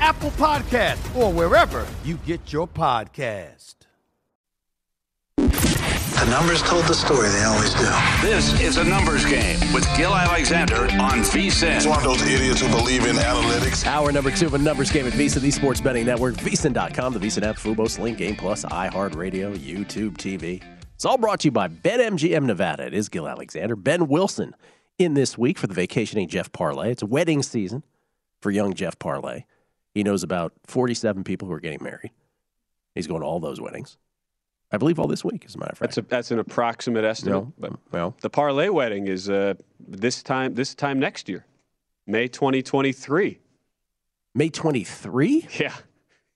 Apple Podcast, or wherever you get your podcast. The numbers told the story, they always do. This is a numbers game with Gil Alexander on VSIN. It's one of those idiots who believe in analytics. Hour number two of a numbers game at VSIN, the sports betting network, VSIN.com, the VSIN app, Fubo, Sling, Game Plus, iHeartRadio, YouTube TV. It's all brought to you by BetMGM Nevada. It is Gil Alexander. Ben Wilson in this week for the vacationing Jeff Parlay. It's wedding season for young Jeff Parlay. He knows about 47 people who are getting married. He's going to all those weddings. I believe all this week, as a matter of fact. That's, a, that's an approximate estimate. No, but well, the parlay wedding is uh, this time this time next year, May 2023. May 23? Yeah.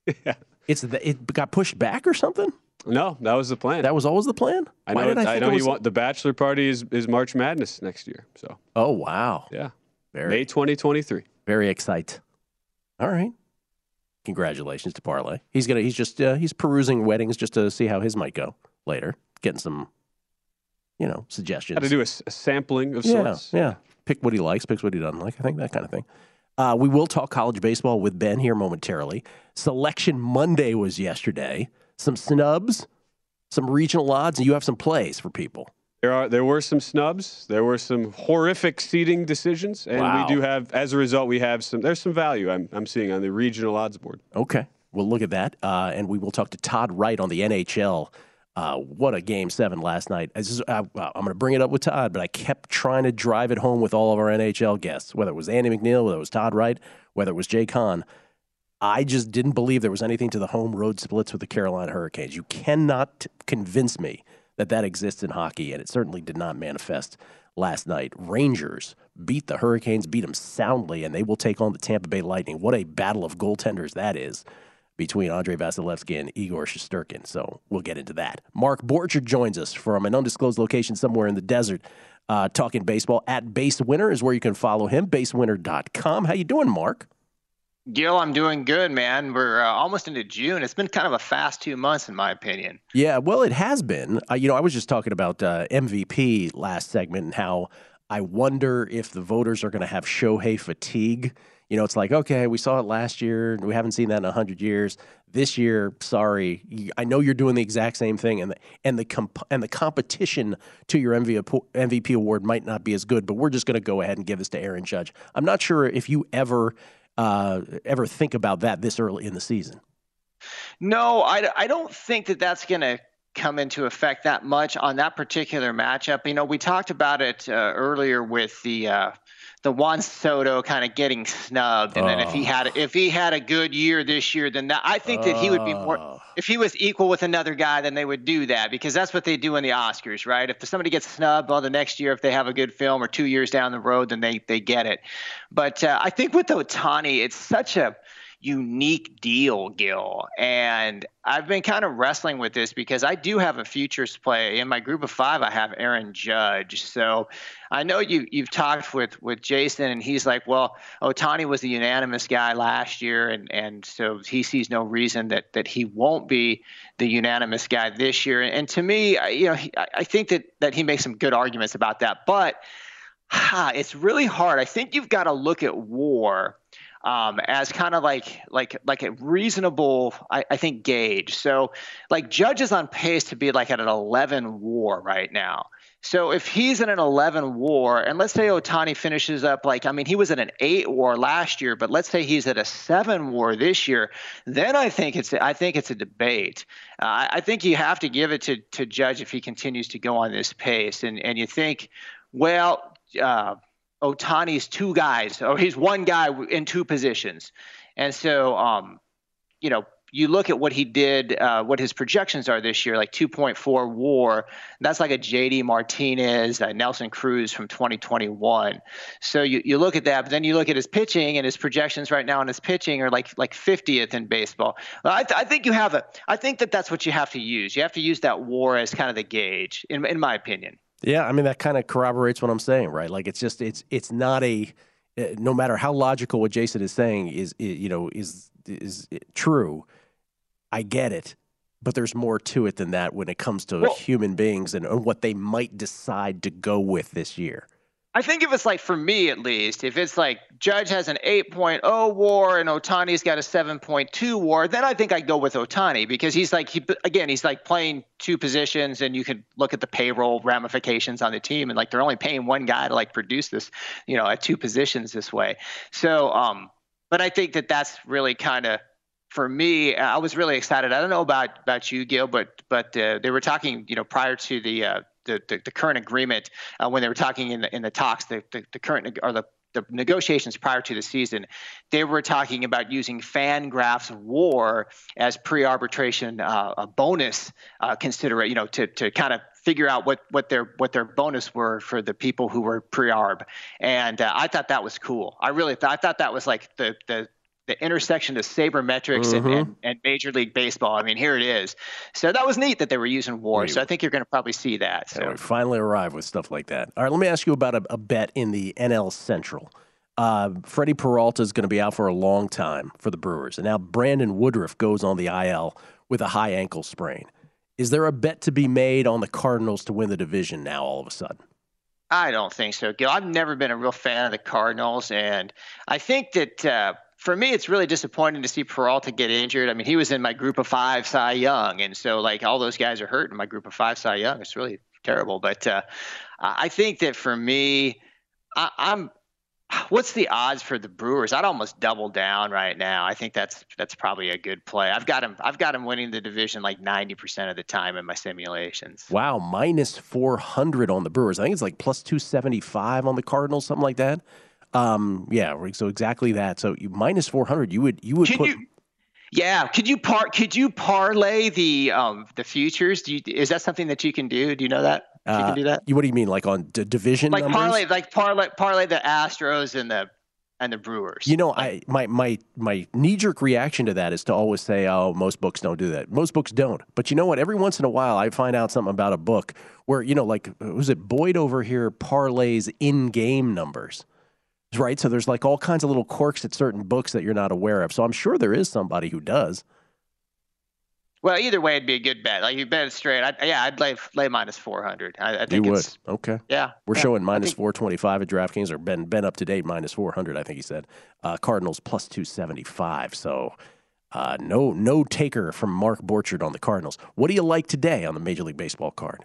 yeah. It's the, it got pushed back or something? No, that was the plan. That was always the plan. I Why know. I, think know was- you want the bachelor party is, is March Madness next year. So Oh wow, yeah, very May 2023. very excited. All right, congratulations to Parlay. He's gonna he's just uh, he's perusing weddings just to see how his might go later, getting some, you know, suggestions. Got to do a, a sampling of yeah, sorts. yeah. Pick what he likes, picks what he doesn't like. I think that kind of thing. Uh, we will talk college baseball with Ben here momentarily. Selection Monday was yesterday. Some snubs, some regional odds, and you have some plays for people. There are there were some snubs. There were some horrific seating decisions, and Wow. we do have as a result we have some. There's some value I'm I'm seeing on the regional odds board. Okay. We'll look at that. Uh, and we will talk to Todd Wright on the NHL. Uh, what a game seven last night. This is, uh, I'm going to bring it up with Todd, but I kept trying to drive it home with all of our NHL guests, whether it was Andy McNeil, whether it was Todd Wright, whether it was Jay Kahn. I just didn't believe there was anything to the home road splits with the Carolina Hurricanes. You cannot convince me that that exists in hockey, and it certainly did not manifest last night. Rangers beat the Hurricanes, beat them soundly, and they will take on the Tampa Bay Lightning. What a battle of goaltenders that is between Andrei Vasilevskiy and Igor Shesterkin. So we'll get into that. Mark Borchard joins us from an undisclosed location somewhere in the desert, uh, talking baseball. At Base Winner is where you can follow him. BaseWinner.com. How you doing, Mark? Gil, I'm doing good, man. We're uh, almost into June. It's been kind of a fast two months, in my opinion. Yeah, well, it has been. Uh, you know, I was just talking about uh, MVP last segment and how I wonder if the voters are going to have Shohei fatigue. You know, it's like, okay, we saw it last year. We haven't seen that in 100 years. This year, sorry, I know you're doing the exact same thing, and the, and the comp- and the competition to your MVP, MVP award might not be as good. But we're just going to go ahead and give this to Aaron Judge. I'm not sure if you ever uh, ever think about that this early in the season. No, I, I don't think that that's going to come into effect that much on that particular matchup. You know, we talked about it uh, earlier with the uh, the Juan Soto kind of getting snubbed, and then if he Oh. had if he had a good year this year, then that, I think that he would be Oh. more. If he was equal with another guy, then they would do that because that's what they do in the Oscars, right? If somebody gets snubbed, well, the next year if they have a good film or two years down the road, then they they get it. But uh, I think with Ohtani, it's such a unique deal, Gil. And I've been kind of wrestling with this because I do have a futures play in my group of five. I have Aaron Judge, so I know you you've talked with with Jason, and he's like, well, Ohtani was the unanimous guy last year, and and so he sees no reason that that he won't be the unanimous guy this year. And to me, I- you know, he, I think that that he makes some good arguments about that, but. Ha, it's really hard. I think you've got to look at war um, as kind of like like like a reasonable, I, I think, gauge. So, like Judge is on pace to be like at an 11 WAR right now. So if he's in an 11 WAR, and let's say Ohtani finishes up like I mean he was at an eight WAR last year, but let's say he's at a seven WAR this year, then I think it's I think it's a debate. Uh, I think you have to give it to to Judge if he continues to go on this pace, and and you think, well. Uh, Ohtani's two guys, or he's one guy in two positions. And so, um, you know, you look at what he did, uh, what his projections are this year, like 2.4 WAR. That's like a JD Martinez, Nelson Cruz from 2021. So you, you look at that, but then you look at his pitching, and his projections right now and his pitching are like like 50th in baseball. I, th- I think you have a, I think that that's what you have to use. You have to use that WAR as kind of the gauge, in in my opinion. Yeah, I mean that kind of corroborates what I'm saying, right? Like it's just it's it's not a uh, no matter how logical what Jason is saying is, you know is is true. I get it, but there's more to it than that when it comes to Well- human beings and what they might decide to go with this year. I think if it's like for me at least, if it's like Judge has an 8.0 WAR and Ohtani's got a 7.2 WAR, then I think I'd go with Ohtani because he's like he again he's like playing two positions and you could look at the payroll ramifications on the team and like they're only paying one guy to like produce this, you know, at two positions this way. So, um, but I think that that's really kind of for me, I was really excited. I don't know about about you, Gil, but but uh, they were talking, you know, prior to the uh, the, the, the current agreement uh, when they were talking in the in the talks, the the, the current or the the negotiations prior to the season, they were talking about using Fangraphs WAR as pre-arbitration uh, a bonus uh, you know, to to kind of figure out what what their what their bonus were for the people who were pre-arb, and uh, I thought that was cool. I really thought I thought that was like the the the intersection of sabermetrics and, Mhm. and, and Major League Baseball. I mean, here it is. So that was neat that they were using WAR. So I think you're going to probably see that. So So we finally arrive with stuff like that. All right, let me ask you about a, a bet in the NL Central. Uh, Freddie Peralta is going to be out for a long time for the Brewers, and now Brandon Woodruff goes on the IL with a high ankle sprain. Is there a bet to be made on the Cardinals to win the division now? All of a sudden, I don't think so, Gil. I've never been a real fan of the Cardinals, and I think that uh, for me, it's really disappointing to see Peralta get injured. I mean, he was in my group of five Cy Young, and so like all those guys are hurt in my group of five Cy Young. It's really terrible, but uh, I think that for me, I, I'm. What's the odds for the Brewers? I'd almost double down right now. I think that's that's probably a good play. I've got him. I've got him winning the division like ninety percent of the time in my simulations. wow, minus four hundred on the Brewers. I think it's like plus two seventy five on the Cardinals, something like that. Um, yeah, so exactly that. So you minus four hundred, you would you would Can put. you- Yeah, could you par could you parlay the um the futures? Do you, is that something that you can do? Do you know that? If you uh, can do that? you- what do you mean, like on d- division Like numbers? parlay like parlay parlay the Astros and the and the Brewers. You know, I my my my knee jerk reaction to that is to always say, "Oh, most books don't do that." Most books don't. But you know what? Every once in a while, I find out something about a book where you know, like was it Boyd over here parlays in game numbers, right? So there's like all kinds of little quirks at certain books that you're not aware of. So I'm sure there is somebody who does. Well, either way, it'd be a good bet. Like you bet it straight. I, yeah, I'd lay lay minus four hundred. I, I You think would okay. yeah. We're yeah, showing minus think- 425 at DraftKings, or Ben Ben up to date minus 400. I think he said. Uh, Cardinals plus 275. So uh, no no taker from Mark Borchard on the Cardinals. What do you like today on the Major League Baseball card?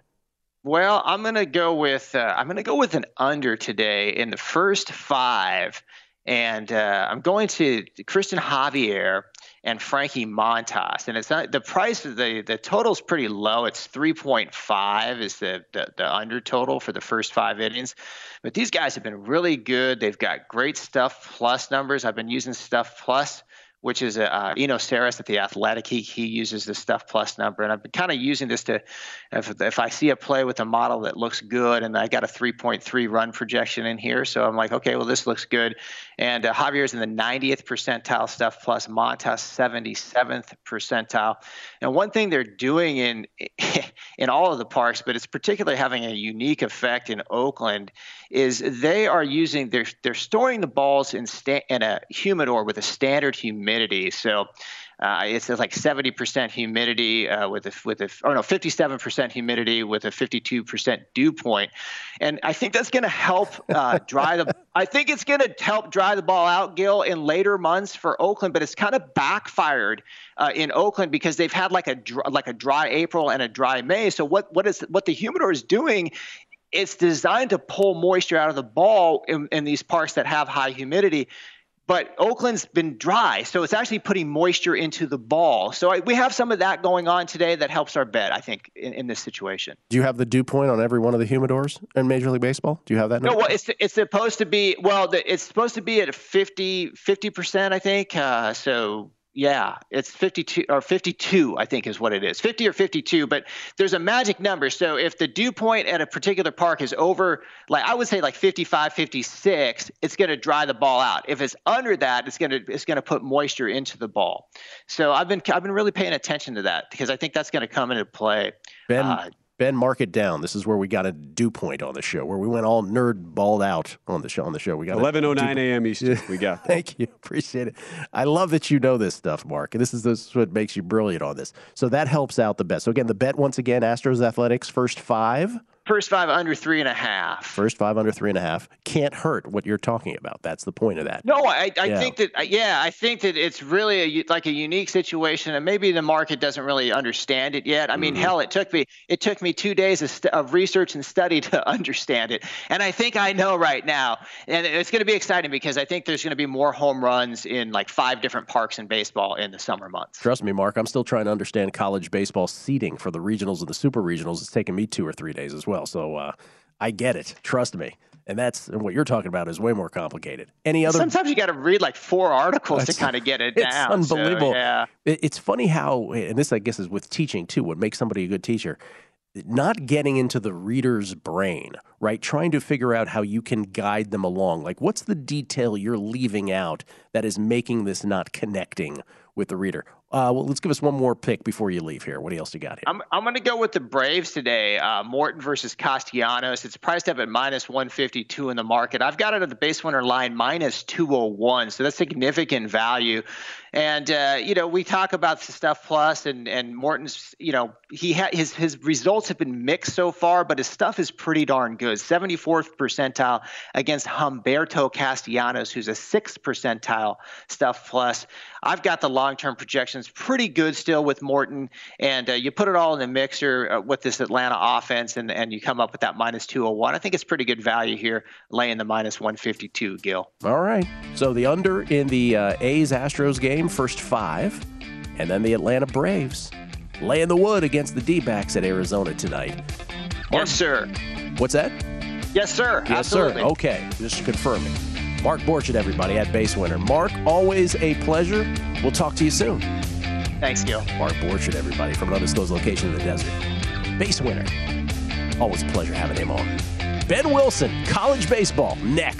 Well, I'm gonna go with uh, I'm gonna go with an under today in the first five. and uh, I'm going to Cristian Javier and Frankie Montas, and it's not the price of the the total is pretty low. It's 3.5 is the, the the under total for the first five innings, but these guys have been really good. They've got great stuff plus numbers. I've been using stuff plus which is uh, Eno Sarris at the Athletic. He, he uses the stuff plus number, and I've been kind of using this to, if, if I see a play with a model that looks good, and I got a 3.3 run projection in here, so I'm like, okay, well this looks good, and uh, Javier's in the 90th percentile stuff plus Montas 77th percentile. And one thing they're doing in in all of the parks, but it's particularly having a unique effect in Oakland, is they are using they're they're storing the balls in sta- in a humidor with a standard humidity humidity. So uh, it says like 70% humidity uh, with a with a or no 57% humidity with a 52% dew point, and I think that's going to help uh, dry the. I think it's going to help dry the ball out, Gil, in later months for Oakland. But it's kind of backfired uh, in Oakland because they've had like a like a dry April and a dry May. So what what is what the humidor is doing it's designed to pull moisture out of the ball in, in, these parks that have high humidity but Oakland's been dry, so it's actually putting moisture into the ball. So I, we have some of that going on today that helps our bet, I think, in, in, this situation. Do you have the dew point on every one of the humidors in Major League Baseball? Do you have that? No, well, it's it's supposed to be well, the, it's supposed to be at 50 percent, I think. Uh, so yeah, it's 52 or 52, I think is what it is. 50 or 52, but there's a magic number. So if the dew point at a particular park is over, like I would say like 55, 56, it's going to dry the ball out. If it's under that, it's going to it's going to put moisture into the ball. So I've been I've been really paying attention to that because I think that's going to come into play. Ben, uh, Ben, mark it down. This is where we got a dew point on the show, where we went all nerd balled out on the show. On the show, we got eleven oh nine a.m. Eastern. We got. Thank you, appreciate it. I love that you know this stuff, Mark. This is, this is what makes you brilliant on this. So that helps out the bet. So again, the bet once again, Astros Athletics first five. First five under three and a half. First five under three and a half can't hurt what you're talking about. That's the point of that. No, I, I yeah. think that yeah, I think that it's really a, like a unique situation, and maybe the market doesn't really understand it yet. I mean, mm-hmm. hell, it took me it took me two days of, st- of, research and study to understand it, and I think I know right now. And it's going to be exciting because I think there's going to be more home runs in like five different parks in baseball in the summer months. Trust me, Mark. I'm still trying to understand college baseball seating for the regionals and the super regionals. It's taken me two or three days as well well. So uh, I get it. Trust me. And that's what you're talking about is way more complicated. Any other? Sometimes you got to read like four articles to kind of get it it's down. It's unbelievable. So, yeah. It's funny how, and this I guess is with teaching too. What makes somebody a good teacher? Not getting into the reader's brain, right? Trying to figure out how you can guide them along. Like, what's the detail you're leaving out that is making this not connecting with the reader? Uh, well, let's give us one more pick before you leave here. What else you got here? I'm, I'm going to go with the Braves today. Uh, Morton versus Castellanos. It's priced up at minus 152 in the market. I've got it at the base winner line minus 201. So that's significant value. And uh, you know, we talk about stuff plus, and and Morton's, you know, he ha- his his results have been mixed so far, but his stuff is pretty darn good. 74th percentile against Humberto Castellanos, who's a sixth percentile stuff plus. I've got the long term projections pretty good still with Morton, and uh, you put it all in the mixer uh, with this Atlanta offense, and and you come up with that minus 201. I think it's pretty good value here, laying the minus 152. Gil. All right, so the under in the uh, A's Astros game first five, and then the Atlanta Braves laying the wood against the D backs at Arizona tonight. Mark, yes, sir. What's that? Yes, sir. Yes, Absolutely. sir. Okay, just confirming. Mark Borchardt, everybody, at Base Winner. Mark, always a pleasure. We'll talk to you soon. Thanks, Gil. Mark Borchardt, everybody, from an undisclosed location in the desert. Base Winner. Always a pleasure having him on. Ben Wilson, college baseball, next.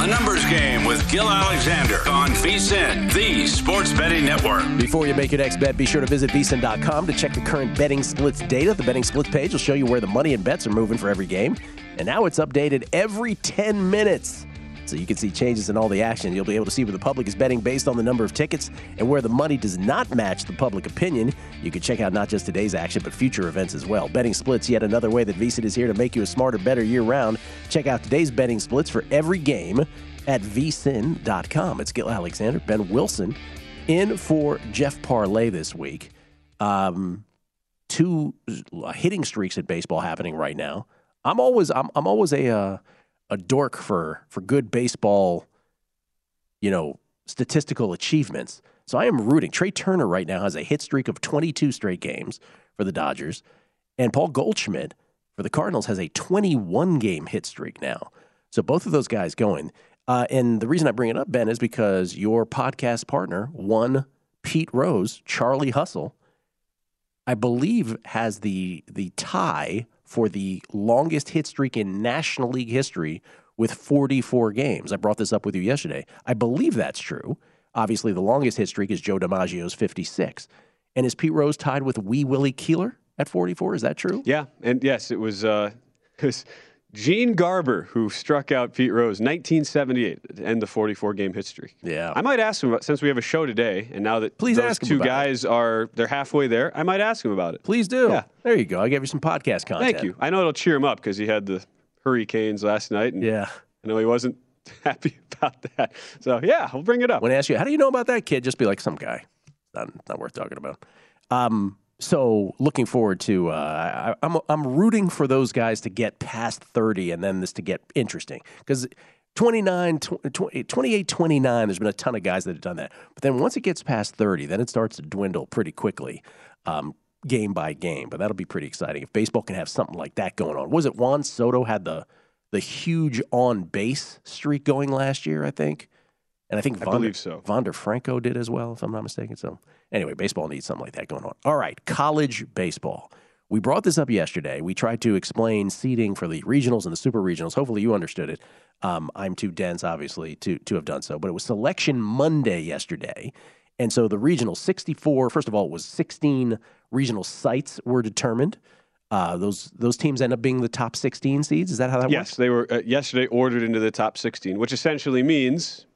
A numbers game with Gil Alexander on VSIN, the sports betting network. Before you make your next bet, be sure to visit vsin.com to check the current betting splits data. The betting splits page will show you where the money and bets are moving for every game. And now it's updated every 10 minutes. So you can see changes in all the action. You'll be able to see where the public is betting based on the number of tickets and where the money does not match the public opinion. You can check out not just today's action, but future events as well. Betting splits, yet another way that VSIN is here to make you a smarter, better year round. Check out today's betting splits for every game at vsin.com. It's Gil Alexander, Ben Wilson in for Jeff Parlay this week. Um, two hitting streaks at baseball happening right now. I'm always I'm, I'm always a uh, a dork for for good baseball, you know, statistical achievements. So I am rooting. Trea Turner right now has a hit streak of 22 straight games for the Dodgers, and Paul Goldschmidt for the Cardinals has a 21 game hit streak now. So both of those guys going. Uh, and the reason I bring it up, Ben, is because your podcast partner, one Pete Rose, Charlie Hustle, I believe has the the tie for the longest hit streak in National League history with 44 games. I brought this up with you yesterday. I believe that's true. Obviously, the longest hit streak is Joe DiMaggio's 56. And is Pete Rose tied with Wee Willie Keeler at 44? Is that true? Yeah, and yes, it was. Uh, it was Gene Garber who struck out Pete Rose 1978 to end the 44 game streak. Yeah, I might ask him about, since we have a show today, and now that Please those ask him two about guys are they're halfway there, I might ask him about it. Please do. Yeah. There you go. I gave you some podcast content. Thank you. I know it'll cheer him up because he had the Hurricanes last night, and Yeah. I know he wasn't happy about that. So yeah, we'll bring it up. When I ask you, how do you know about that kid? Just be like, some guy. Not, not worth talking about. Um, so looking forward to, uh, I, I'm, I'm rooting for those guys to get past 30 and then this to get interesting. Because 29, 20, 28, 29, there's been a ton of guys that have done that. But then once it gets past 30, then it starts to dwindle pretty quickly. Um, game by game, but that'll be pretty exciting if baseball can have something like that going on. Was it Juan Soto had the the huge on base streak going last year? I think, and I think I Wander, believe so. Wander Franco did as well, if I'm not mistaken. So anyway, baseball needs something like that going on. All right, college baseball. We brought this up yesterday. We tried to explain seating for the regionals and the super regionals. Hopefully, you understood it. Um, I'm too dense, obviously, to to have done so. But it was Selection Monday yesterday, and so the regional 64. First of all, it was 16 regional sites were determined. Uh, those those teams end up being the top 16 seeds. Is that how that yes, works? Yes, they were uh, yesterday ordered into the top 16, which essentially means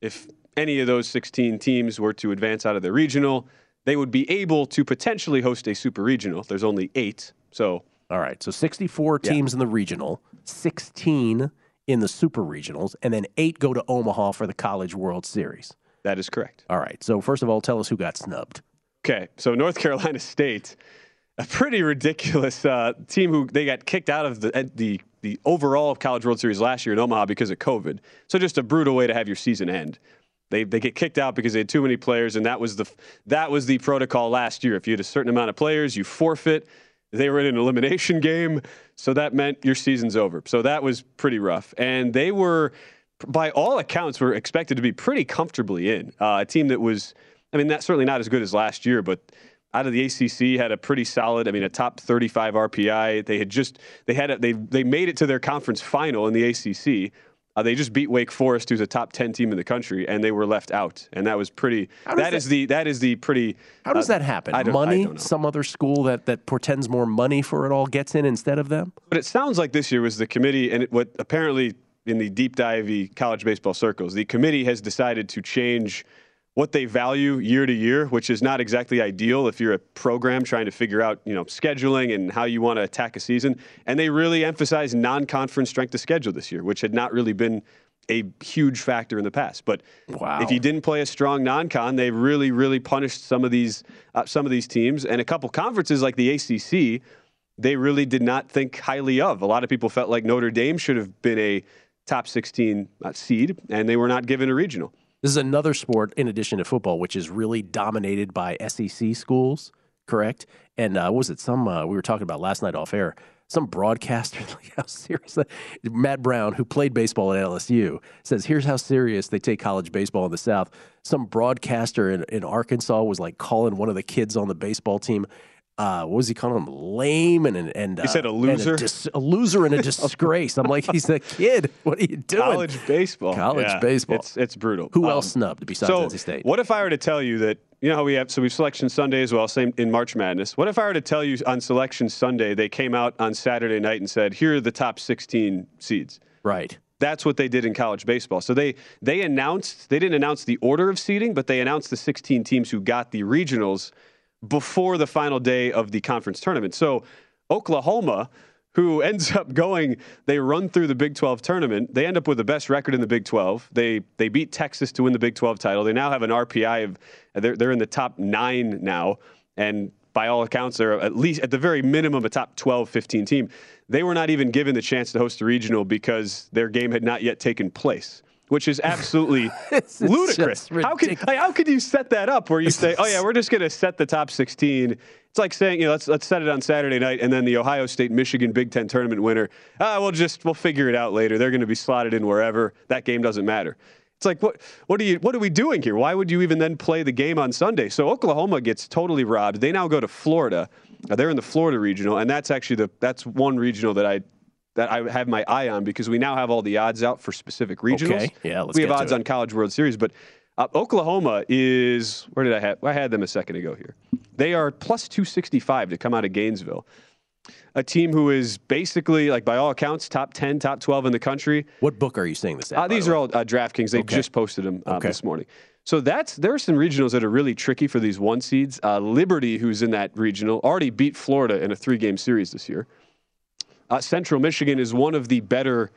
if any of those 16 teams were to advance out of the regional, they would be able to potentially host a super regional. There's only eight, so all right. So 64 Yeah. teams in the regional, 16 in the super regionals, and then eight go to Omaha for the College World Series. that is correct. All right. So first of all, tell us who got snubbed. Okay, so North Carolina State, a pretty ridiculous uh, team who they got kicked out of the the the overall College World Series last year in Omaha because of COVID. So just a brutal way to have your season end. They they get kicked out because they had too many players, and that was the that was the protocol last year. If you had a certain amount of players, you forfeit. They were in an elimination game, so that meant your season's over. So that was pretty rough, and they were, by all accounts, were expected to be pretty comfortably in uh, a team that was. I mean, that's certainly not as good as last year, but out of the ACC had a pretty solid. I mean, a top 35 RPI. They had just they had a, they they made it to their conference final in the ACC. Uh, they just beat Wake Forest, who's a top 10 team in the country, and they were left out. And that was pretty. Does That is the that is the pretty. How does uh, that happen? I don't, I money? Some other school that, that portends more money for it all gets in instead of them? But it sounds like this year was the committee, and it, what apparently in the deep divey college baseball circles, the committee has decided to change what they value year to year, which is not exactly ideal if you're a program trying to figure out, you know, scheduling and how you want to attack a season. And they really emphasized non-conference strength of schedule this year, which had not really been a huge factor in the past. But Wow. if you didn't play a strong non-con, they really, really punished some of these uh, some of these teams. And a couple conferences like the ACC, they really did not think highly of. A lot of people felt like Notre Dame should have been a top 16 uh, seed, and they were not given a regional. This is another sport in addition to football, which is really dominated by SEC schools, correct? And uh, what was it some uh, we were talking about last night off air? Some broadcaster, like how serious Matt Brown, who played baseball at LSU, says, "Here's how serious they take college baseball in the South." Some broadcaster in, in Arkansas was like calling one of the kids on the baseball team. Uh, what was he calling him? Lame and and, and He said a loser? dis- a loser and a disgrace. I'm like, he's a kid. What are you doing? College baseball. College Yeah, baseball. It's, it's brutal. Who Um, else snubbed besides so NC State? what if I were to tell you that you know how we have so we have selection Sunday as well, same in March Madness. What if I were to tell you on selection Sunday they came out on Saturday night and said, "Here are the top 16 seeds." Right. That's what they did in college baseball. So they they announced they didn't announce the order of seeding, but they announced the 16 teams who got the regionals before the final day of the conference tournament. So Oklahoma, who ends up going, they run through the Big 12 tournament. They end up with the best record in the Big 12. They they beat Texas to win the Big 12 title. They now have an RPI of they're they're in the top nine now, and by all accounts, they're at least at the very minimum a top 12, 15 team. They were not even given the chance to host a regional because their game had not yet taken place. Which is absolutely ludicrous. How could like, how could you set that up where you say, "Oh yeah, we're just going to set the top 16"? It's like saying, you know, let's let's set it on Saturday night, and then the Ohio State Michigan Big Ten tournament winner. Ah, we'll just we'll figure it out later. They're going to be slotted in wherever. That game doesn't matter. It's like what what are you what are we doing here? Why would you even then play the game on Sunday? So Oklahoma gets totally robbed. They now go to Florida. They're in the Florida regional, and that's actually the that's one regional that I that I have my eye on because we now have all the odds out for specific regionals. Okay. Yeah, let's we have odds on College World Series, but uh, Oklahoma is where did I have? I had them a second ago here. They are plus two sixty five to come out of Gainesville. A team who is basically, like by all accounts, top ten, top twelve in the country. What book are you seeing this at? Uh, these the are all uh, DraftKings. They Okay. just posted them uh, Okay. this morning. So that's there are some regionals that are really tricky for these one seeds. Uh, Liberty, who's in that regional, already beat Florida in a three game series this year. Uh, Central Michigan is one of the better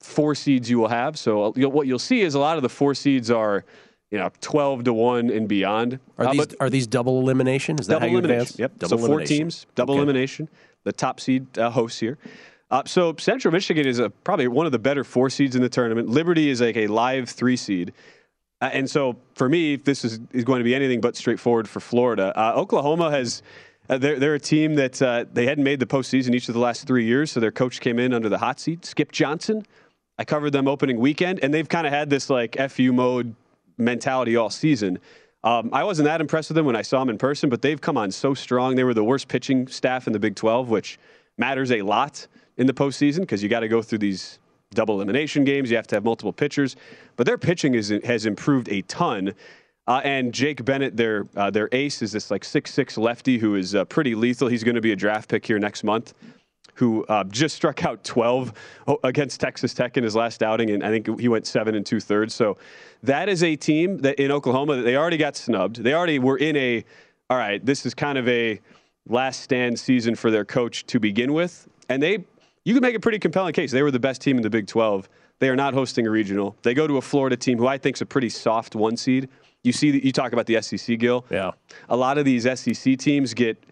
four seeds you will have. So uh, you'll, what you'll see is a lot of the four seeds are, you know, twelve to one and beyond. Are Uh, these are these double elimination? Is that double how you elimination. advance? Yep. Double so four teams, double Okay. elimination. The top seed uh, hosts here. Uh, so Central Michigan is a, probably one of the better four seeds in the tournament. Liberty is like a live three seed. Uh, and so for me, this is, is going to be anything but straightforward for Florida. Uh, Oklahoma has. Uh, they're, they're a team that uh, they hadn't made the postseason each of the last three years, so their coach came in under the hot seat, Skip Johnson. I covered them opening weekend, and they've kind of had this like FU mode mentality all season. Um, I wasn't that impressed with them when I saw them in person, but they've come on so strong. They were the worst pitching staff in the Big 12, which matters a lot in the postseason because you got to go through these double elimination games. You have to have multiple pitchers, but their pitching is, has improved a ton. Uh, and Jake Bennett, their uh, their ace, is this like six six lefty who is uh, pretty lethal. He's going to be a draft pick here next month. Who uh, just struck out 12 against Texas Tech in his last outing, and I think he went seven and two thirds. So that is a team that in Oklahoma that they already got snubbed. They already were in a all right. This is kind of a last stand season for their coach to begin with, and they you can make a pretty compelling case. They were the best team in the Big 12. They are not hosting a regional. They go to a Florida team who I think is a pretty soft one seed. You see, you talk about the SEC, Gil. Yeah. A lot of these SEC teams get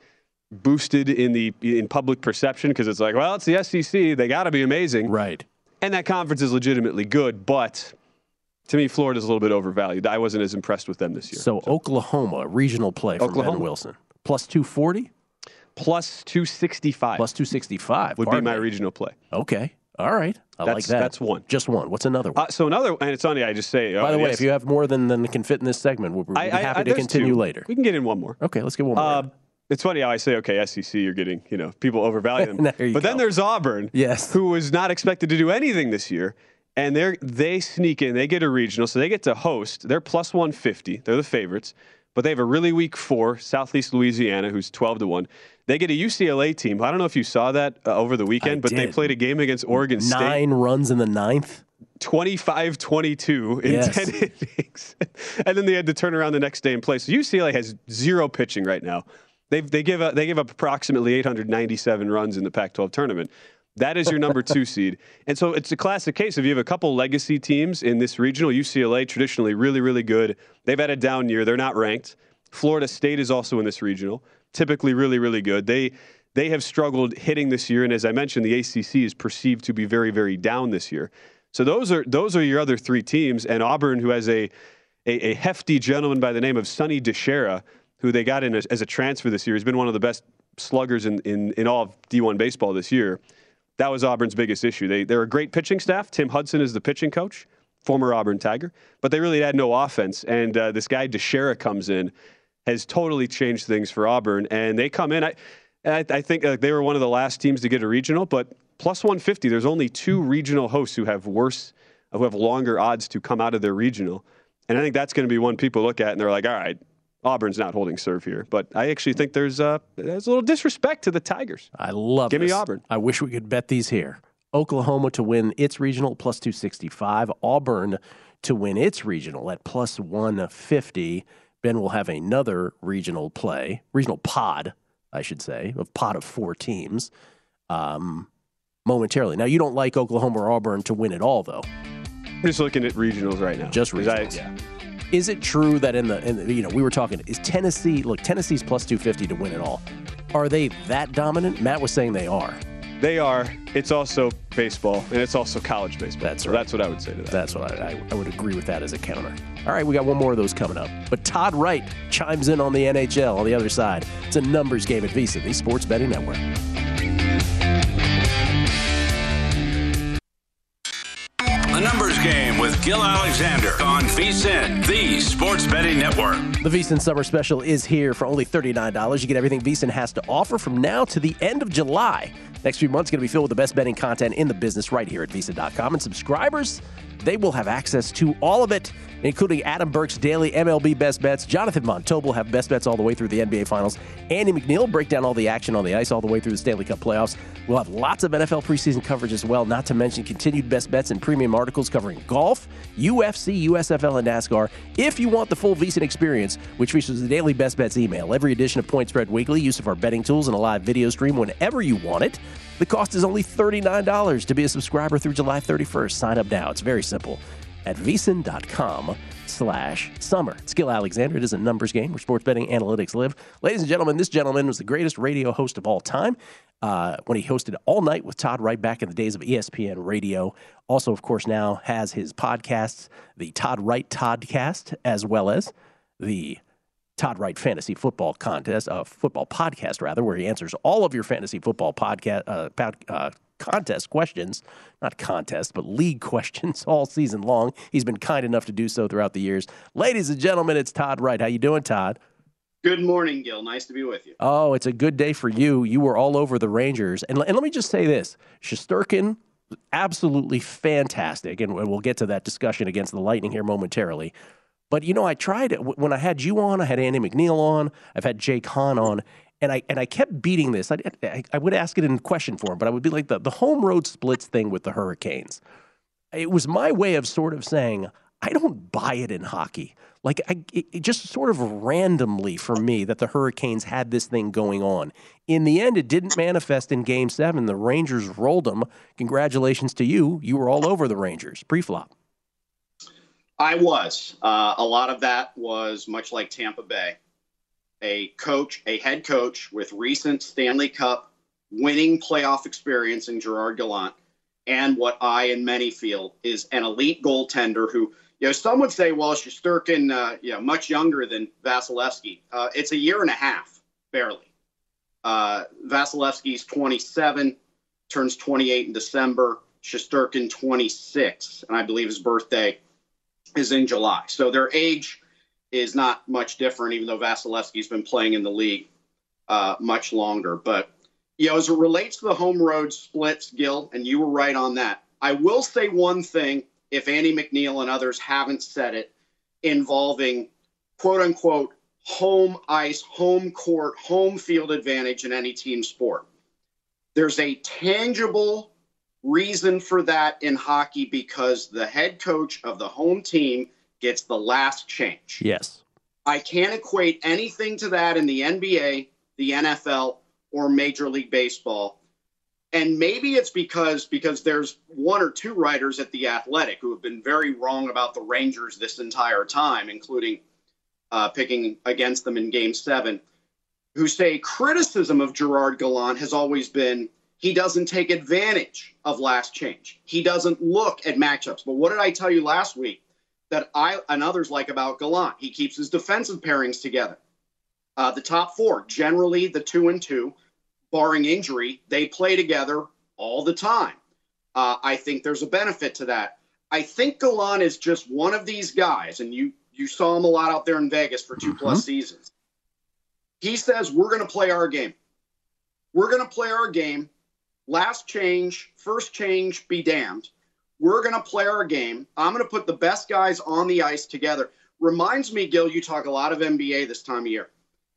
boosted in the in public perception because it's like, well, it's the SEC. They got to be amazing, right? And that conference is legitimately good, but to me, Florida's a little bit overvalued. I wasn't as impressed with them this year. So, so. Oklahoma regional play from Oklahoma. Ben Wilson plus two forty, plus two sixty five, plus two sixty five would be my regional play. Okay. All right. I that's, like that. That's one. Just one. What's another one? Uh, so another, and it's funny. I just say. By uh, the way, yes. if you have more than than can fit in this segment, we'll be I, happy I, to continue two. later. We can get in one more. Okay, let's get one more. Uh, it's funny how I say, okay, SEC, you're getting, you know, people overvalue them. but go. then there's Auburn, yes, who was not expected to do anything this year, and they they sneak in, they get a regional, so they get to host. They're plus 150. They're the favorites, but they have a really weak four, Southeast Louisiana, who's 12 to one. They get a UCLA team. I don't know if you saw that uh, over the weekend, I but did. they played a game against Oregon Nine State. Nine runs in the ninth. 25 22 in yes. 10 innings. and then they had to turn around the next day and play. So UCLA has zero pitching right now. They they give up, they give up approximately 897 runs in the Pac-12 tournament. That is your number two seed, and so it's a classic case. If you have a couple legacy teams in this regional, UCLA traditionally really really good. They've had a down year. They're not ranked. Florida State is also in this regional, typically really really good. They they have struggled hitting this year, and as I mentioned, the ACC is perceived to be very very down this year. So those are those are your other three teams, and Auburn, who has a a, a hefty gentleman by the name of Sonny DiChiara, who they got in as, as, a transfer this year. He's been one of the best sluggers in, in, in all of D1 baseball this year. That was Auburn's biggest issue. They, they're a great pitching staff. Tim Hudson is the pitching coach, former Auburn Tiger, but they really had no offense. And uh, this guy DiChiara comes in, has totally changed things for Auburn. And they come in. I, I, I think uh, they were one of the last teams to get a regional, but plus 150, there's only two regional hosts who have worse, who have longer odds to come out of their regional. And I think that's going to be one people look at and they're like, all right, Auburn's not holding serve here, but I actually think there's uh, there's a little disrespect to the Tigers. I love. Give this. me Auburn. I wish we could bet these here. Oklahoma to win its regional plus two sixty five. Auburn to win its regional at plus one fifty. Ben will have another regional play, regional pod, I should say, of pod of four teams, um, momentarily. Now you don't like Oklahoma or Auburn to win it all, though. I'm just looking at regionals right now. Just regionals. I, yeah. Is it true that in the, in the, you know, we were talking, is Tennessee, look, Tennessee's plus 250 to win it all. Are they that dominant? Matt was saying they are. They are. It's also baseball, and it's also college baseball. That's so right. That's what I would say to that. That's what I, I, I would agree with that as a counter. All right, we got one more of those coming up. But Todd Wright chimes in on the NHL on the other side. It's a numbers game at VSiN, the Sports Betting Network. Gil Alexander on VSIN, the Sports Betting Network. The VSiN Summer Special is here for only $39. You get everything VSiN has to offer from now to the end of July. Next few months going to be filled with the best betting content in the business right here at VSiN.com. And subscribers, they will have access to all of it, including Adam Burke's daily MLB best bets. Jonathan Von Tobel will have best bets all the way through the NBA Finals. Andy McNeil break down all the action on the ice all the way through the Stanley Cup playoffs. We'll have lots of NFL preseason coverage as well, not to mention continued best bets and premium articles covering golf, UFC, USFL, and NASCAR. If you want the full VSiN experience, which features the daily best bets email, every edition of Point Spread Weekly, use of our betting tools, and a live video stream whenever you want it. The cost is only $39 to be a subscriber through July 31st. Sign up now. It's very simple at vsin.com slash summer. Skill Alexander. It is a numbers game where sports betting analytics live. Ladies and gentlemen, this gentleman was the greatest radio host of all time uh, when he hosted All Night with Todd Wright back in the days of ESPN radio. Also, of course, now has his podcasts, the Todd Wright Toddcast, as well as the Todd Wright Fantasy Football Contest, uh, football podcast rather, where he answers all of your fantasy football podcast uh, pod, uh, contest questions, not contest, but league questions all season long. He's been kind enough to do so throughout the years. Ladies and gentlemen, it's Todd Wright. How you doing, Todd? Good morning, Gil. Nice to be with you. Oh, it's a good day for you. You were all over the Rangers. And, and let me just say this Shesterkin, absolutely fantastic. And we'll get to that discussion against the Lightning here momentarily. But, you know, I tried it when I had you on, I had Andy McNeil on, I've had Jake Hahn on. And I, and I kept beating this. I, I, I would ask it in question form, but I would be like the, the home road splits thing with the Hurricanes. It was my way of sort of saying, I don't buy it in hockey. Like, I, it, just sort of randomly for me that the Hurricanes had this thing going on. In the end, it didn't manifest in game seven. The Rangers rolled them. Congratulations to you. You were all over the Rangers pre flop. I was. Uh, a lot of that was much like Tampa Bay. A coach, a head coach with recent Stanley Cup winning playoff experience in Gerard Gallant, and what I and many feel is an elite goaltender who you know, some would say, well, Shesterkin, uh, you know, much younger than Vasilevskiy. Uh, it's a year and a half, barely. Uh, Vasilevskiy's 27, turns 28 in December. Shesterkin 26, and I believe his birthday is in July. So their age is not much different, even though Vasilevskiy's been playing in the league uh, much longer. But you know, as it relates to the home road splits, Gil, and you were right on that. I will say one thing if Andy McNeil and others haven't said it, involving quote unquote home ice, home court, home field advantage in any team sport. There's a tangible reason for that in hockey because the head coach of the home team gets the last change. Yes. I can't equate anything to that in the NBA, the NFL, or Major League Baseball and maybe it's because because there's one or two writers at the Athletic who have been very wrong about the Rangers this entire time, including uh, picking against them in Game Seven, who say criticism of Gerard Gallant has always been he doesn't take advantage of last change. He doesn't look at matchups. But what did I tell you last week that I and others like about Gallant? He keeps his defensive pairings together. Uh, the top four, generally the two and two barring injury, they play together all the time. Uh, I think there's a benefit to that. I think Gallant is just one of these guys, and you you saw him a lot out there in Vegas for 2 mm-hmm. plus seasons. He says we're going to play our game. We're going to play our game. Last change, first change, be damned. We're going to play our game. I'm going to put the best guys on the ice together. Reminds me, Gil, you talk a lot of NBA this time of year.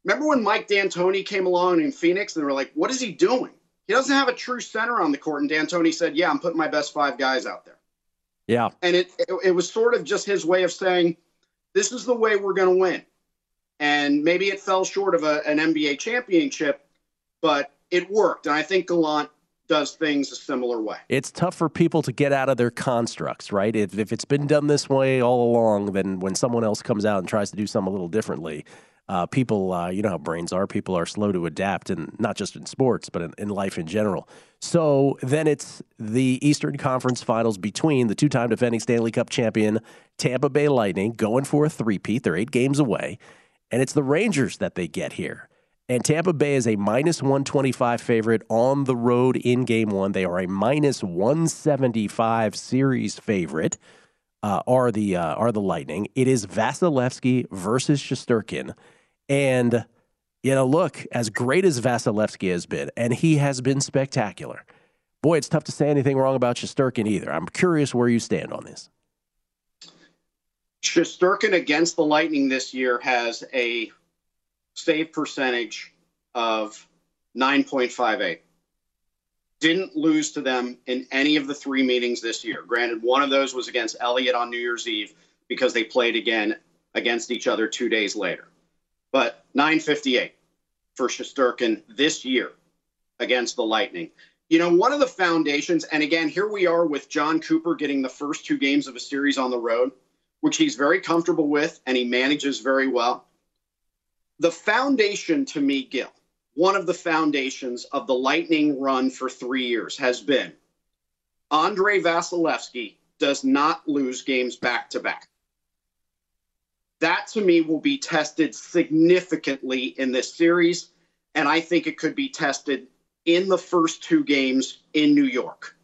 Remember when Mike D'Antoni came along in Phoenix and they were like, what is he doing? He doesn't have a true center on the court. And D'Antoni said, yeah, I'm putting my best five guys out there. Yeah. And it, it, it was sort of just his way of saying, this is the way we're going to win. And maybe it fell short of a, an NBA championship, but it worked. And I think Gallant does things a similar way. It's tough for people to get out of their constructs, right? If, if it's been done this way all along, then when someone else comes out and tries to do something a little differently, uh, people, uh, you know how brains are. People are slow to adapt, and not just in sports, but in, in, life in general. So then it's the Eastern Conference Finals between the two-time defending Stanley Cup champion Tampa Bay Lightning going for a three-peat. They're eight games away, and it's the Rangers that they get here. And Tampa Bay is a minus 125 favorite on the road in game one. They are a minus 175 series favorite. Uh, are the uh, are the Lightning? It is Vasilevskiy versus Shesterkin. And, you know, look, as great as Vasilevskiy has been, and he has been spectacular, boy, it's tough to say anything wrong about Shesterkin either. I'm curious where you stand on this. Shesterkin against the Lightning this year has a save percentage of 9.58. Didn't lose to them in any of the three meetings this year. Granted, one of those was against Elliott on New Year's Eve because they played again against each other two days later but 958 for Shesterkin this year against the Lightning. You know, one of the foundations, and again, here we are with Jon Cooper getting the first two games of a series on the road, which he's very comfortable with and he manages very well. The foundation to me, Gil, one of the foundations of the Lightning run for three years has been Andrei Vasilevskiy does not lose games back to back that to me will be tested significantly in this series. And I think it could be tested in the first two games in New York.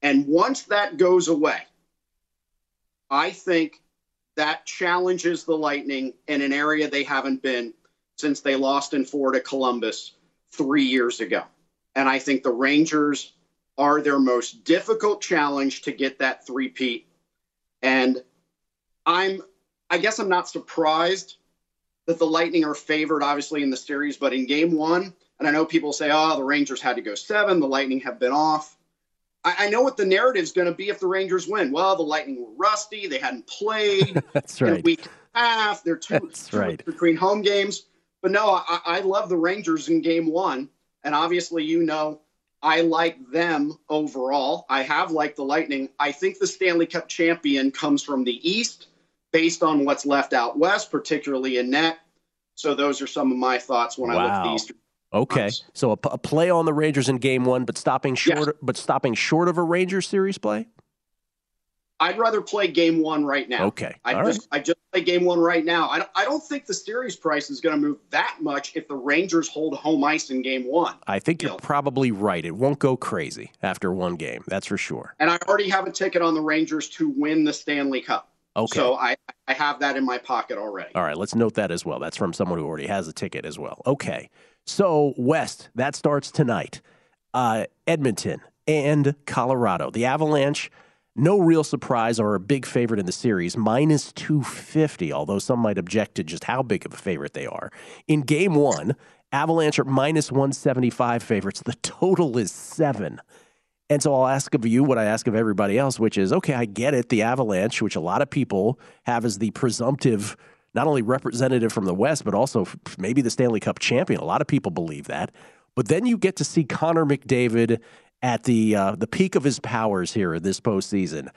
And once that goes away, I think that challenges the Lightning in an area they haven't been since they lost in four to Columbus three years ago. And I think the Rangers are their most difficult challenge to get that three-peat. And I'm, I guess I'm not surprised that the Lightning are favored, obviously, in the series, but in game one, and I know people say, oh, the Rangers had to go seven, the Lightning have been off. I, I know what the narrative is going to be if the Rangers win. Well, the Lightning were rusty, they hadn't played That's right. in a week and a half, they're two, That's two right. between home games. But no, I, I love the Rangers in game one. And obviously, you know, I like them overall. I have liked the Lightning. I think the Stanley Cup champion comes from the East based on what's left out West, particularly in net. So those are some of my thoughts when I look at the Eastern. Okay, so a, p- a play on the Rangers in Game One, but stopping short, but stopping short of a Rangers series play. I'd rather play game one right now. Okay, I all just I just play game one right now. I don't, I don't think the series price is going to move that much if the Rangers hold home ice in game one. I think you're probably right. It won't go crazy after one game. That's for sure. And I already have a ticket on the Rangers to win the Stanley Cup. Okay. So I, I have that in my pocket already. All right, let's note that as well. That's from someone who already has a ticket as well. Okay. So, West, that starts tonight. Uh, Edmonton and Colorado. The Avalanche, no real surprise, are a big favorite in the series, minus 250, although some might object to just how big of a favorite they are. In game one, Avalanche are minus 175 favorites. The total is seven. And so I'll ask of you what I ask of everybody else, which is okay, I get it. The Avalanche, which a lot of people have as the presumptive, not only representative from the West, but also maybe the Stanley Cup champion. A lot of people believe that. But then you get to see Connor McDavid at the uh, the peak of his powers here in this postseason.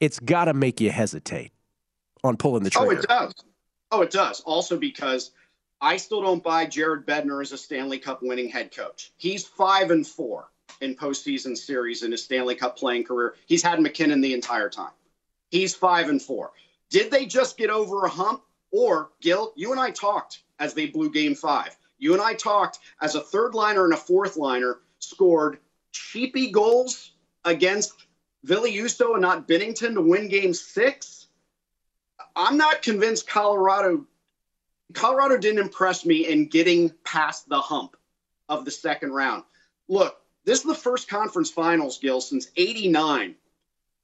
It's got to make you hesitate on pulling the trigger. Oh, it does. Oh, it does. Also because I still don't buy Jared Bednar as a Stanley Cup winning head coach. He's five and four in postseason series in his Stanley Cup playing career. He's had MacKinnon the entire time. He's five and four. Did they just get over a hump? Or, Gil, you and I talked as they blew game five. You and I talked as a third liner and a fourth liner scored cheapy goals against Billy and not Binnington to win game six. I'm not convinced Colorado Colorado didn't impress me in getting past the hump of the second round. Look, this is the first conference finals, Gil, since 89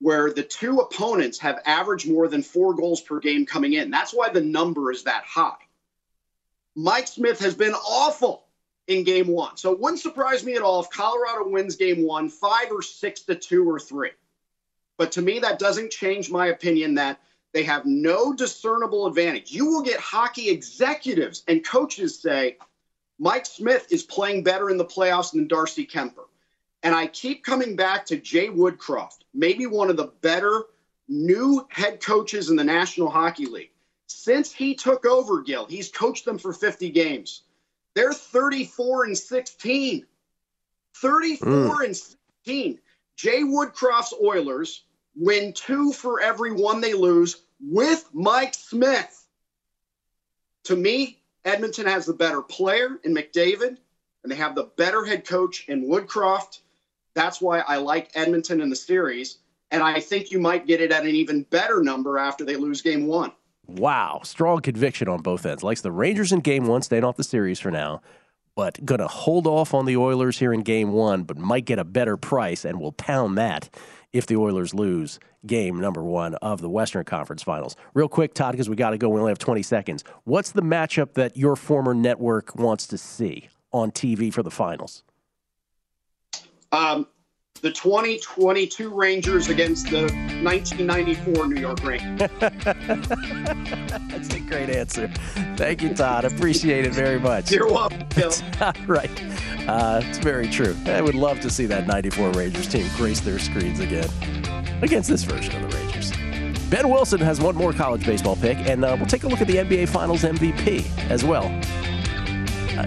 where the two opponents have averaged more than four goals per game coming in. That's why the number is that high. Mike Smith has been awful in game one. So it wouldn't surprise me at all if Colorado wins game one, five or six to two or three. But to me, that doesn't change my opinion that they have no discernible advantage. You will get hockey executives and coaches say, Mike Smith is playing better in the playoffs than Darcy Kuemper. And I keep coming back to Jay Woodcroft, maybe one of the better new head coaches in the National Hockey League. Since he took over, Gil, he's coached them for 50 games. They're 34 and 16. 34 Mm. and 16. Jay Woodcroft's Oilers win two for every one they lose with Mike Smith. To me, Edmonton has the better player in McDavid, and they have the better head coach in Woodcroft. That's why I like Edmonton in the series. And I think you might get it at an even better number after they lose game one. Wow, strong conviction on both ends. Likes the Rangers in game one, staying off the series for now, but going to hold off on the Oilers here in game one, but might get a better price and will pound that if the Oilers lose game number one of the Western Conference Finals. Real quick, Todd, because we got to go. We only have 20 seconds. What's the matchup that your former network wants to see on TV for the finals? Um, the 2022 Rangers against the 1994 New York Rangers. That's a great answer. Thank you, Todd. Appreciate it very much. You're welcome, Bill. right. Uh, it's very true. I would love to see that 94 Rangers team grace their screens again against this version of the Rangers. Ben Wilson has one more college baseball pick, and uh, we'll take a look at the NBA Finals MVP as well. Uh,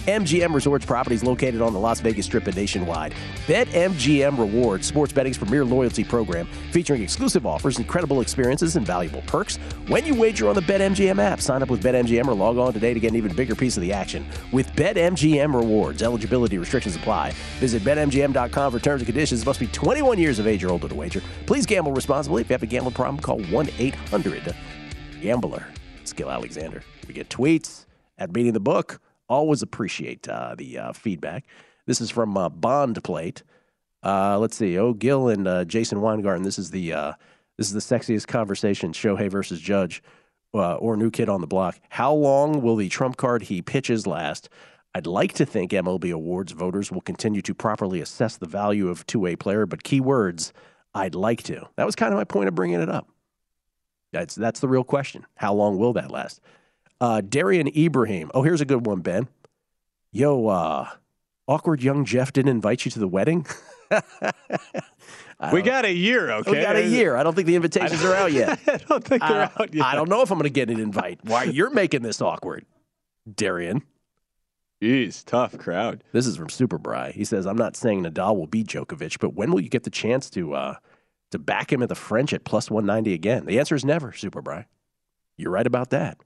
MGM Resorts properties located on the Las Vegas Strip and nationwide. BetMGM Rewards, sports betting's premier loyalty program, featuring exclusive offers, incredible experiences, and valuable perks. When you wager on the BetMGM app, sign up with BetMGM or log on today to get an even bigger piece of the action. With BetMGM Rewards, eligibility restrictions apply. Visit BetMGM.com for terms and conditions. It must be 21 years of age or older to wager. Please gamble responsibly. If you have a gambling problem, call 1 800 Gambler. Skill Alexander. We get tweets at Beating the Book always appreciate uh, the uh, feedback. This is from uh, Bond Plate. Uh, let's see. Oh, Gil and uh, Jason Weingarten. This is the uh, this is the sexiest conversation. Shohei versus Judge, or New Kid on the Block. How long will the trump card he pitches last? I'd like to think MLB awards voters will continue to properly assess the value of two-way player, but key words, I'd like to. That was kind of my point of bringing it up. That's that's the real question. How long will that last? Uh, Darian Ibrahim. Oh, here's a good one, Ben. Yo, uh, awkward young Jeff didn't invite you to the wedding. we got a year, okay? We got a year. I don't think the invitations are out yet. I don't think they're I, out yet. I don't know if I'm going to get an invite. Why you're making this awkward, Darian? Jeez, tough crowd. This is from Super Bry. He says, "I'm not saying Nadal will beat Djokovic, but when will you get the chance to uh, to back him at the French at plus 190 again?" The answer is never, Super Bry. You're right about that.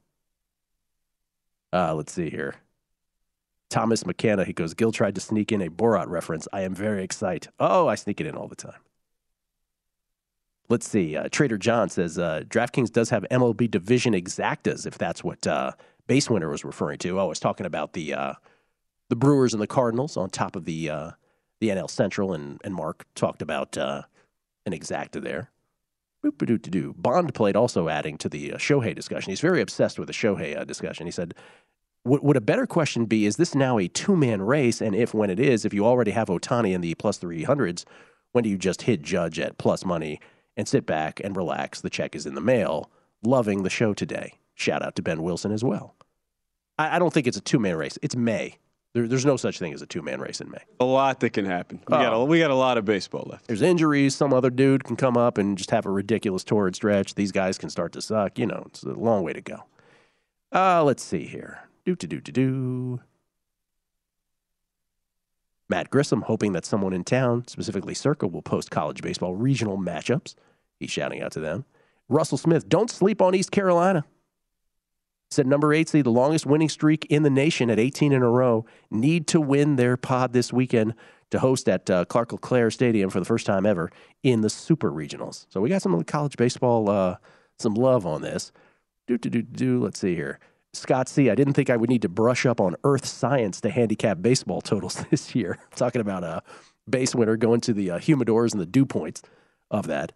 Uh, let's see here. Thomas McKenna, he goes, Gil tried to sneak in a Borat reference. I am very excited. Oh, I sneak it in all the time. Let's see. Uh, Trader John says uh, DraftKings does have MLB division exactas, if that's what uh, Base Winner was referring to. Oh, I was talking about the uh, the Brewers and the Cardinals on top of the uh, the NL Central, and, and Mark talked about uh, an exacta there. Bond played also adding to the Shohei discussion. He's very obsessed with the Shohei discussion. He said, would, would a better question be, is this now a two man race? And if, when it is, if you already have Ohtani in the plus 300s, when do you just hit Judge at plus money and sit back and relax? The check is in the mail. Loving the show today. Shout out to Ben Wilson as well. I, I don't think it's a two man race. It's May. There, there's no such thing as a two man race in May. A lot that can happen. We, got a, we got a lot of baseball left. There's injuries. Some other dude can come up and just have a ridiculous torrid stretch. These guys can start to suck. You know, it's a long way to go. Uh, let's see here. Do to do to do. Matt Grissom hoping that someone in town, specifically Circa, will post college baseball regional matchups. He's shouting out to them. Russell Smith, don't sleep on East Carolina. Said number eight seed, the longest winning streak in the nation at 18 in a row, need to win their pod this weekend to host at uh, Clark LeClair Stadium for the first time ever in the Super Regionals. So we got some of the college baseball, uh, some love on this. Do do do do. Let's see here. Scott C. I didn't think I would need to brush up on earth science to handicap baseball totals this year. Talking about a base winner going to the uh, humidors and the dew points of that.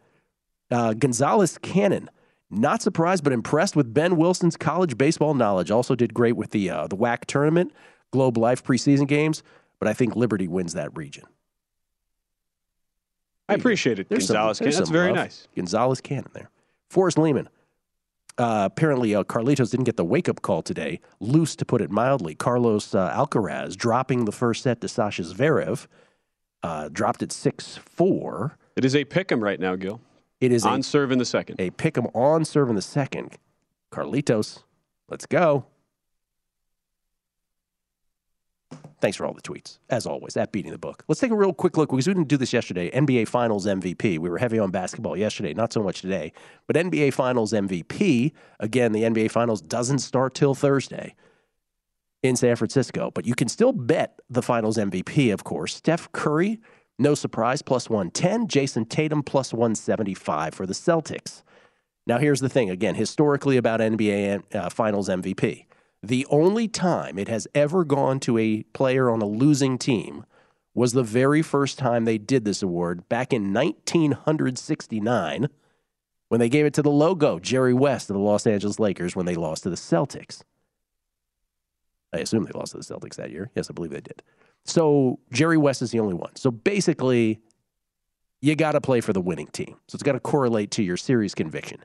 Uh, Gonzalez Cannon. Not surprised, but impressed with Ben Wilson's college baseball knowledge. Also did great with the uh, the WAC tournament, Globe Life preseason games. But I think Liberty wins that region. I appreciate it, There's some- Gonzalez. That's very love. nice. Gonzalez Cannon there. Forrest Lehman. Uh, apparently, uh, Carlitos didn't get the wake up call today. Loose, to put it mildly. Carlos uh, Alcaraz dropping the first set to Sascha Zverev. Uh, dropped it 6 4. It is a pick 'em right now, Gil. It is on a, serve in the second. a pick 'em on serve in the second. Carlitos, let's go. Thanks for all the tweets, as always, at Beating the Book. Let's take a real quick look because we didn't do this yesterday. NBA Finals MVP. We were heavy on basketball yesterday, not so much today. But NBA Finals MVP, again, the NBA Finals doesn't start till Thursday in San Francisco, but you can still bet the Finals MVP, of course. Steph Curry, no surprise, plus 110. Jayson Tatum, plus 175 for the Celtics. Now, here's the thing again, historically about NBA uh, Finals MVP. The only time it has ever gone to a player on a losing team was the very first time they did this award back in 1969 when they gave it to the logo, Jerry West of the Los Angeles Lakers, when they lost to the Celtics. I assume they lost to the Celtics that year. Yes, I believe they did. So Jerry West is the only one. So basically, you got to play for the winning team. So it's got to correlate to your series conviction.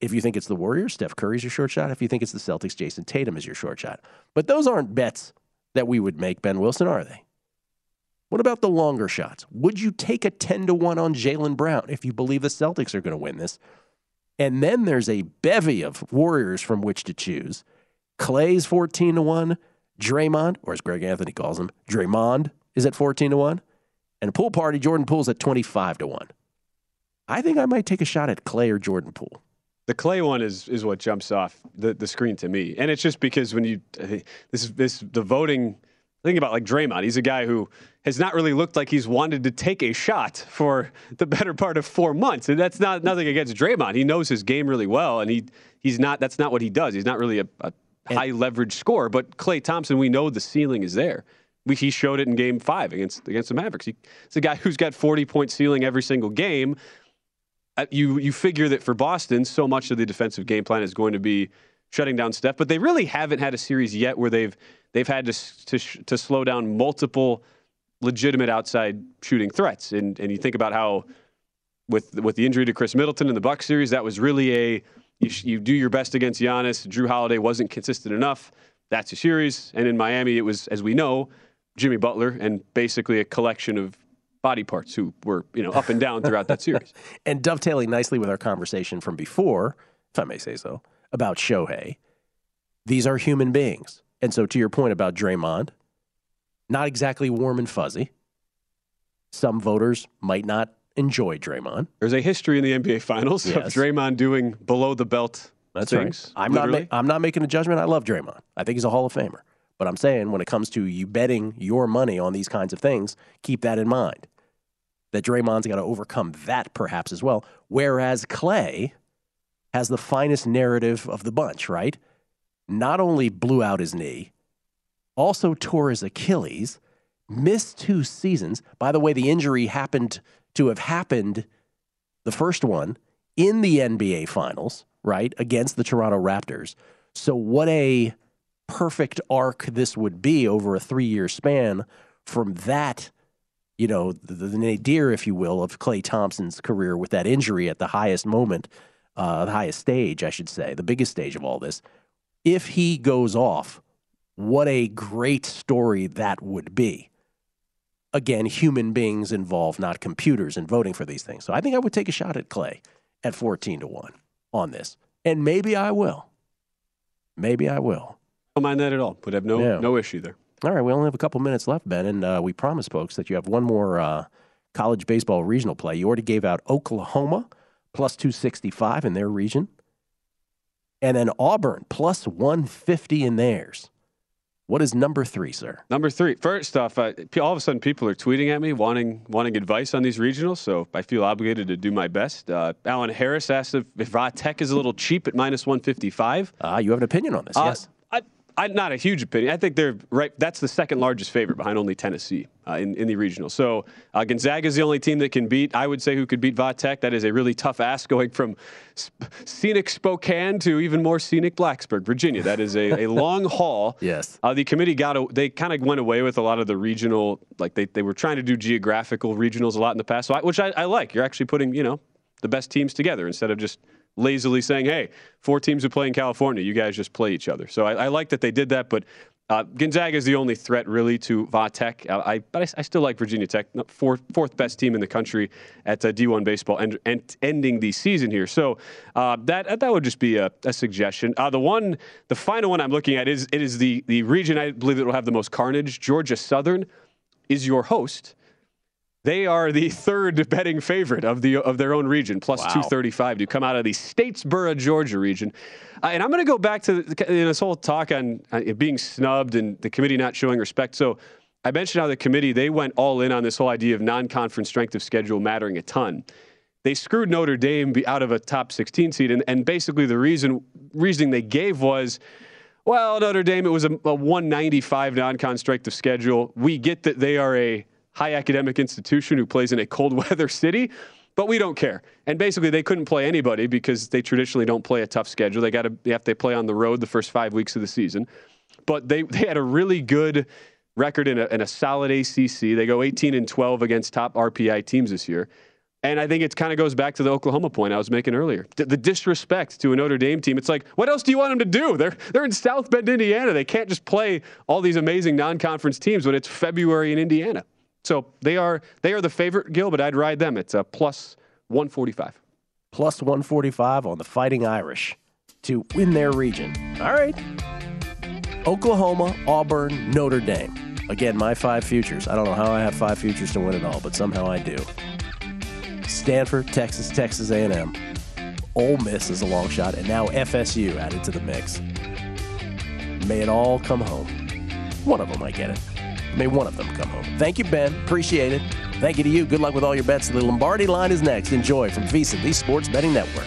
If you think it's the Warriors, Steph Curry's your short shot. If you think it's the Celtics, Jayson Tatum is your short shot. But those aren't bets that we would make, Ben Wilson, are they? What about the longer shots? Would you take a 10 to 1 on Jaylen Brown if you believe the Celtics are going to win this? And then there's a bevy of Warriors from which to choose. Klay's 14 to 1. Draymond, or as Greg Anthony calls him, Draymond is at 14 to 1. And pool party, Jordan Poole's at 25 to 1. I think I might take a shot at Klay or Jordan Poole. The Klay one is is what jumps off the, the screen to me, and it's just because when you this this the voting. Think about like Draymond. He's a guy who has not really looked like he's wanted to take a shot for the better part of four months, and that's not nothing against Draymond. He knows his game really well, and he he's not. That's not what he does. He's not really a, a high leverage scorer. But Klay Thompson, we know the ceiling is there. We, he showed it in Game Five against against the Mavericks. He, it's a guy who's got forty point ceiling every single game Uh, you you figure that for Boston, so much of the defensive game plan is going to be shutting down Steph, but they really haven't had a series yet where they've they've had to to, to slow down multiple legitimate outside shooting threats. And and you think about how with with the injury to Khris Middleton in the Bucks series, that was really a you, you do your best against Giannis. Jrue Holiday wasn't consistent enough. That's a series. And in Miami, it was as we know, Jimmy Butler and basically a collection of body parts who were you know up and down throughout that series. And dovetailing nicely with our conversation from before, if I may say so, about Shohei, these are human beings. And so, to your point about Draymond, not exactly warm and fuzzy. Some voters might not enjoy Draymond. There's a history in the NBA Finals of Yes. Draymond doing below the belt That's things. right. I'm not. Ma- I'm not making a judgment. I love Draymond. I think he's a Hall of Famer. But I'm saying when it comes to you betting your money on these kinds of things, keep that in mind. That Draymond's got to overcome that perhaps as well. Whereas Klay has the finest narrative of the bunch, right? Not only blew out his knee, also tore his Achilles, missed two seasons. By the way, the injury happened to have happened, the first one, in the NBA Finals, right, against the Toronto Raptors. So, what a perfect arc this would be over a three year span from that, you know, the, the nadir, if you will, of Klay Thompson's career with that injury at the highest moment, uh, the highest stage, I should say, the biggest stage of all this. If he goes off, what a great story that would be. Again, human beings involved, not computers, in voting for these things. So I think I would take a shot at Klay at 14 to 1 on this. And maybe I will. Maybe I will. Don't mind that at all. Would have no Yeah. no issue there. All right, we only have a couple minutes left, Ben, and uh, we promised folks that you have one more uh, college baseball regional play. You already gave out Oklahoma plus 265 in their region, and then Auburn plus 150 in theirs. What is number three, sir? Number three. First off, uh, all of a sudden people are tweeting at me wanting wanting advice on these regionals, so I feel obligated to do my best. Uh, Alan Harris asked if, if Tech is a little cheap at minus 155. Ah, you have an opinion on this, Uh, yes? I, I, not a huge opinion. I think they're right. That's the second largest favorite behind only Tennessee uh, in, in the regional. So uh, Gonzaga is the only team that can beat. I would say who could beat Va Tech. That is a really tough ask going from sp- scenic Spokane to even more scenic Blacksburg, Virginia. That is a, a long haul. Yes. Uh, the committee got a, they kind of went away with a lot of the regional like they, they were trying to do geographical regionals a lot in the past, so I, which I, I like. You're actually putting you know the best teams together instead of just lazily saying, "Hey, four teams who play in California, you guys just play each other." So I, I like that they did that, but. Uh, Gonzaga is the only threat really to Va Tech. Uh, I, but I, I still like Virginia Tech, fourth, fourth best team in the country at uh, D1 baseball, and, and ending the season here. So uh, that that would just be a, a suggestion. Uh, the one, the final one I'm looking at is it is the the region I believe that will have the most carnage. Georgia Southern is your host. They are the third betting favorite of the of their own region, plus Wow. 235 to come out of the Statesboro, Georgia region. Uh, and I'm going to go back to the, in this whole talk on uh, being snubbed and the committee not showing respect. So I mentioned how the committee they went all in on this whole idea of non-conference strength of schedule mattering a ton. They screwed Notre Dame out of a top 16 seed, and, and basically the reason reasoning they gave was well, Notre Dame, it was a, a 195 non-con strength of schedule. We get that they are a high academic institution who plays in a cold weather city, but we don't care. And basically, they couldn't play anybody because they traditionally don't play a tough schedule. They got to have to play on the road the first five weeks of the season. But they they had a really good record in a, in a solid ACC. They go 18 and 12 against top RPI teams this year. And I think it kind of goes back to the Oklahoma point I was making earlier. D- the disrespect to a Notre Dame team. It's like, what else do you want them to do? They're they're in South Bend, Indiana. They can't just play all these amazing non-conference teams when it's February in Indiana. So they are they are the favorite, Gil, but I'd ride them. It's a plus 145. Plus 145 on the Fighting Irish to win their region. All right. Oklahoma, Auburn, Notre Dame. Again, my five futures. I don't know how I have five futures to win it all, but somehow I do. Stanford, Texas, Texas A&M. Ole Miss is a long shot, and now FSU added to the mix. May it all come home. One of them, I get it. May one of them come home. Thank you, Ben. Appreciate it. Thank you to you. Good luck with all your bets. The Lombardi line is next. Enjoy from VSIN, the Sports Betting Network.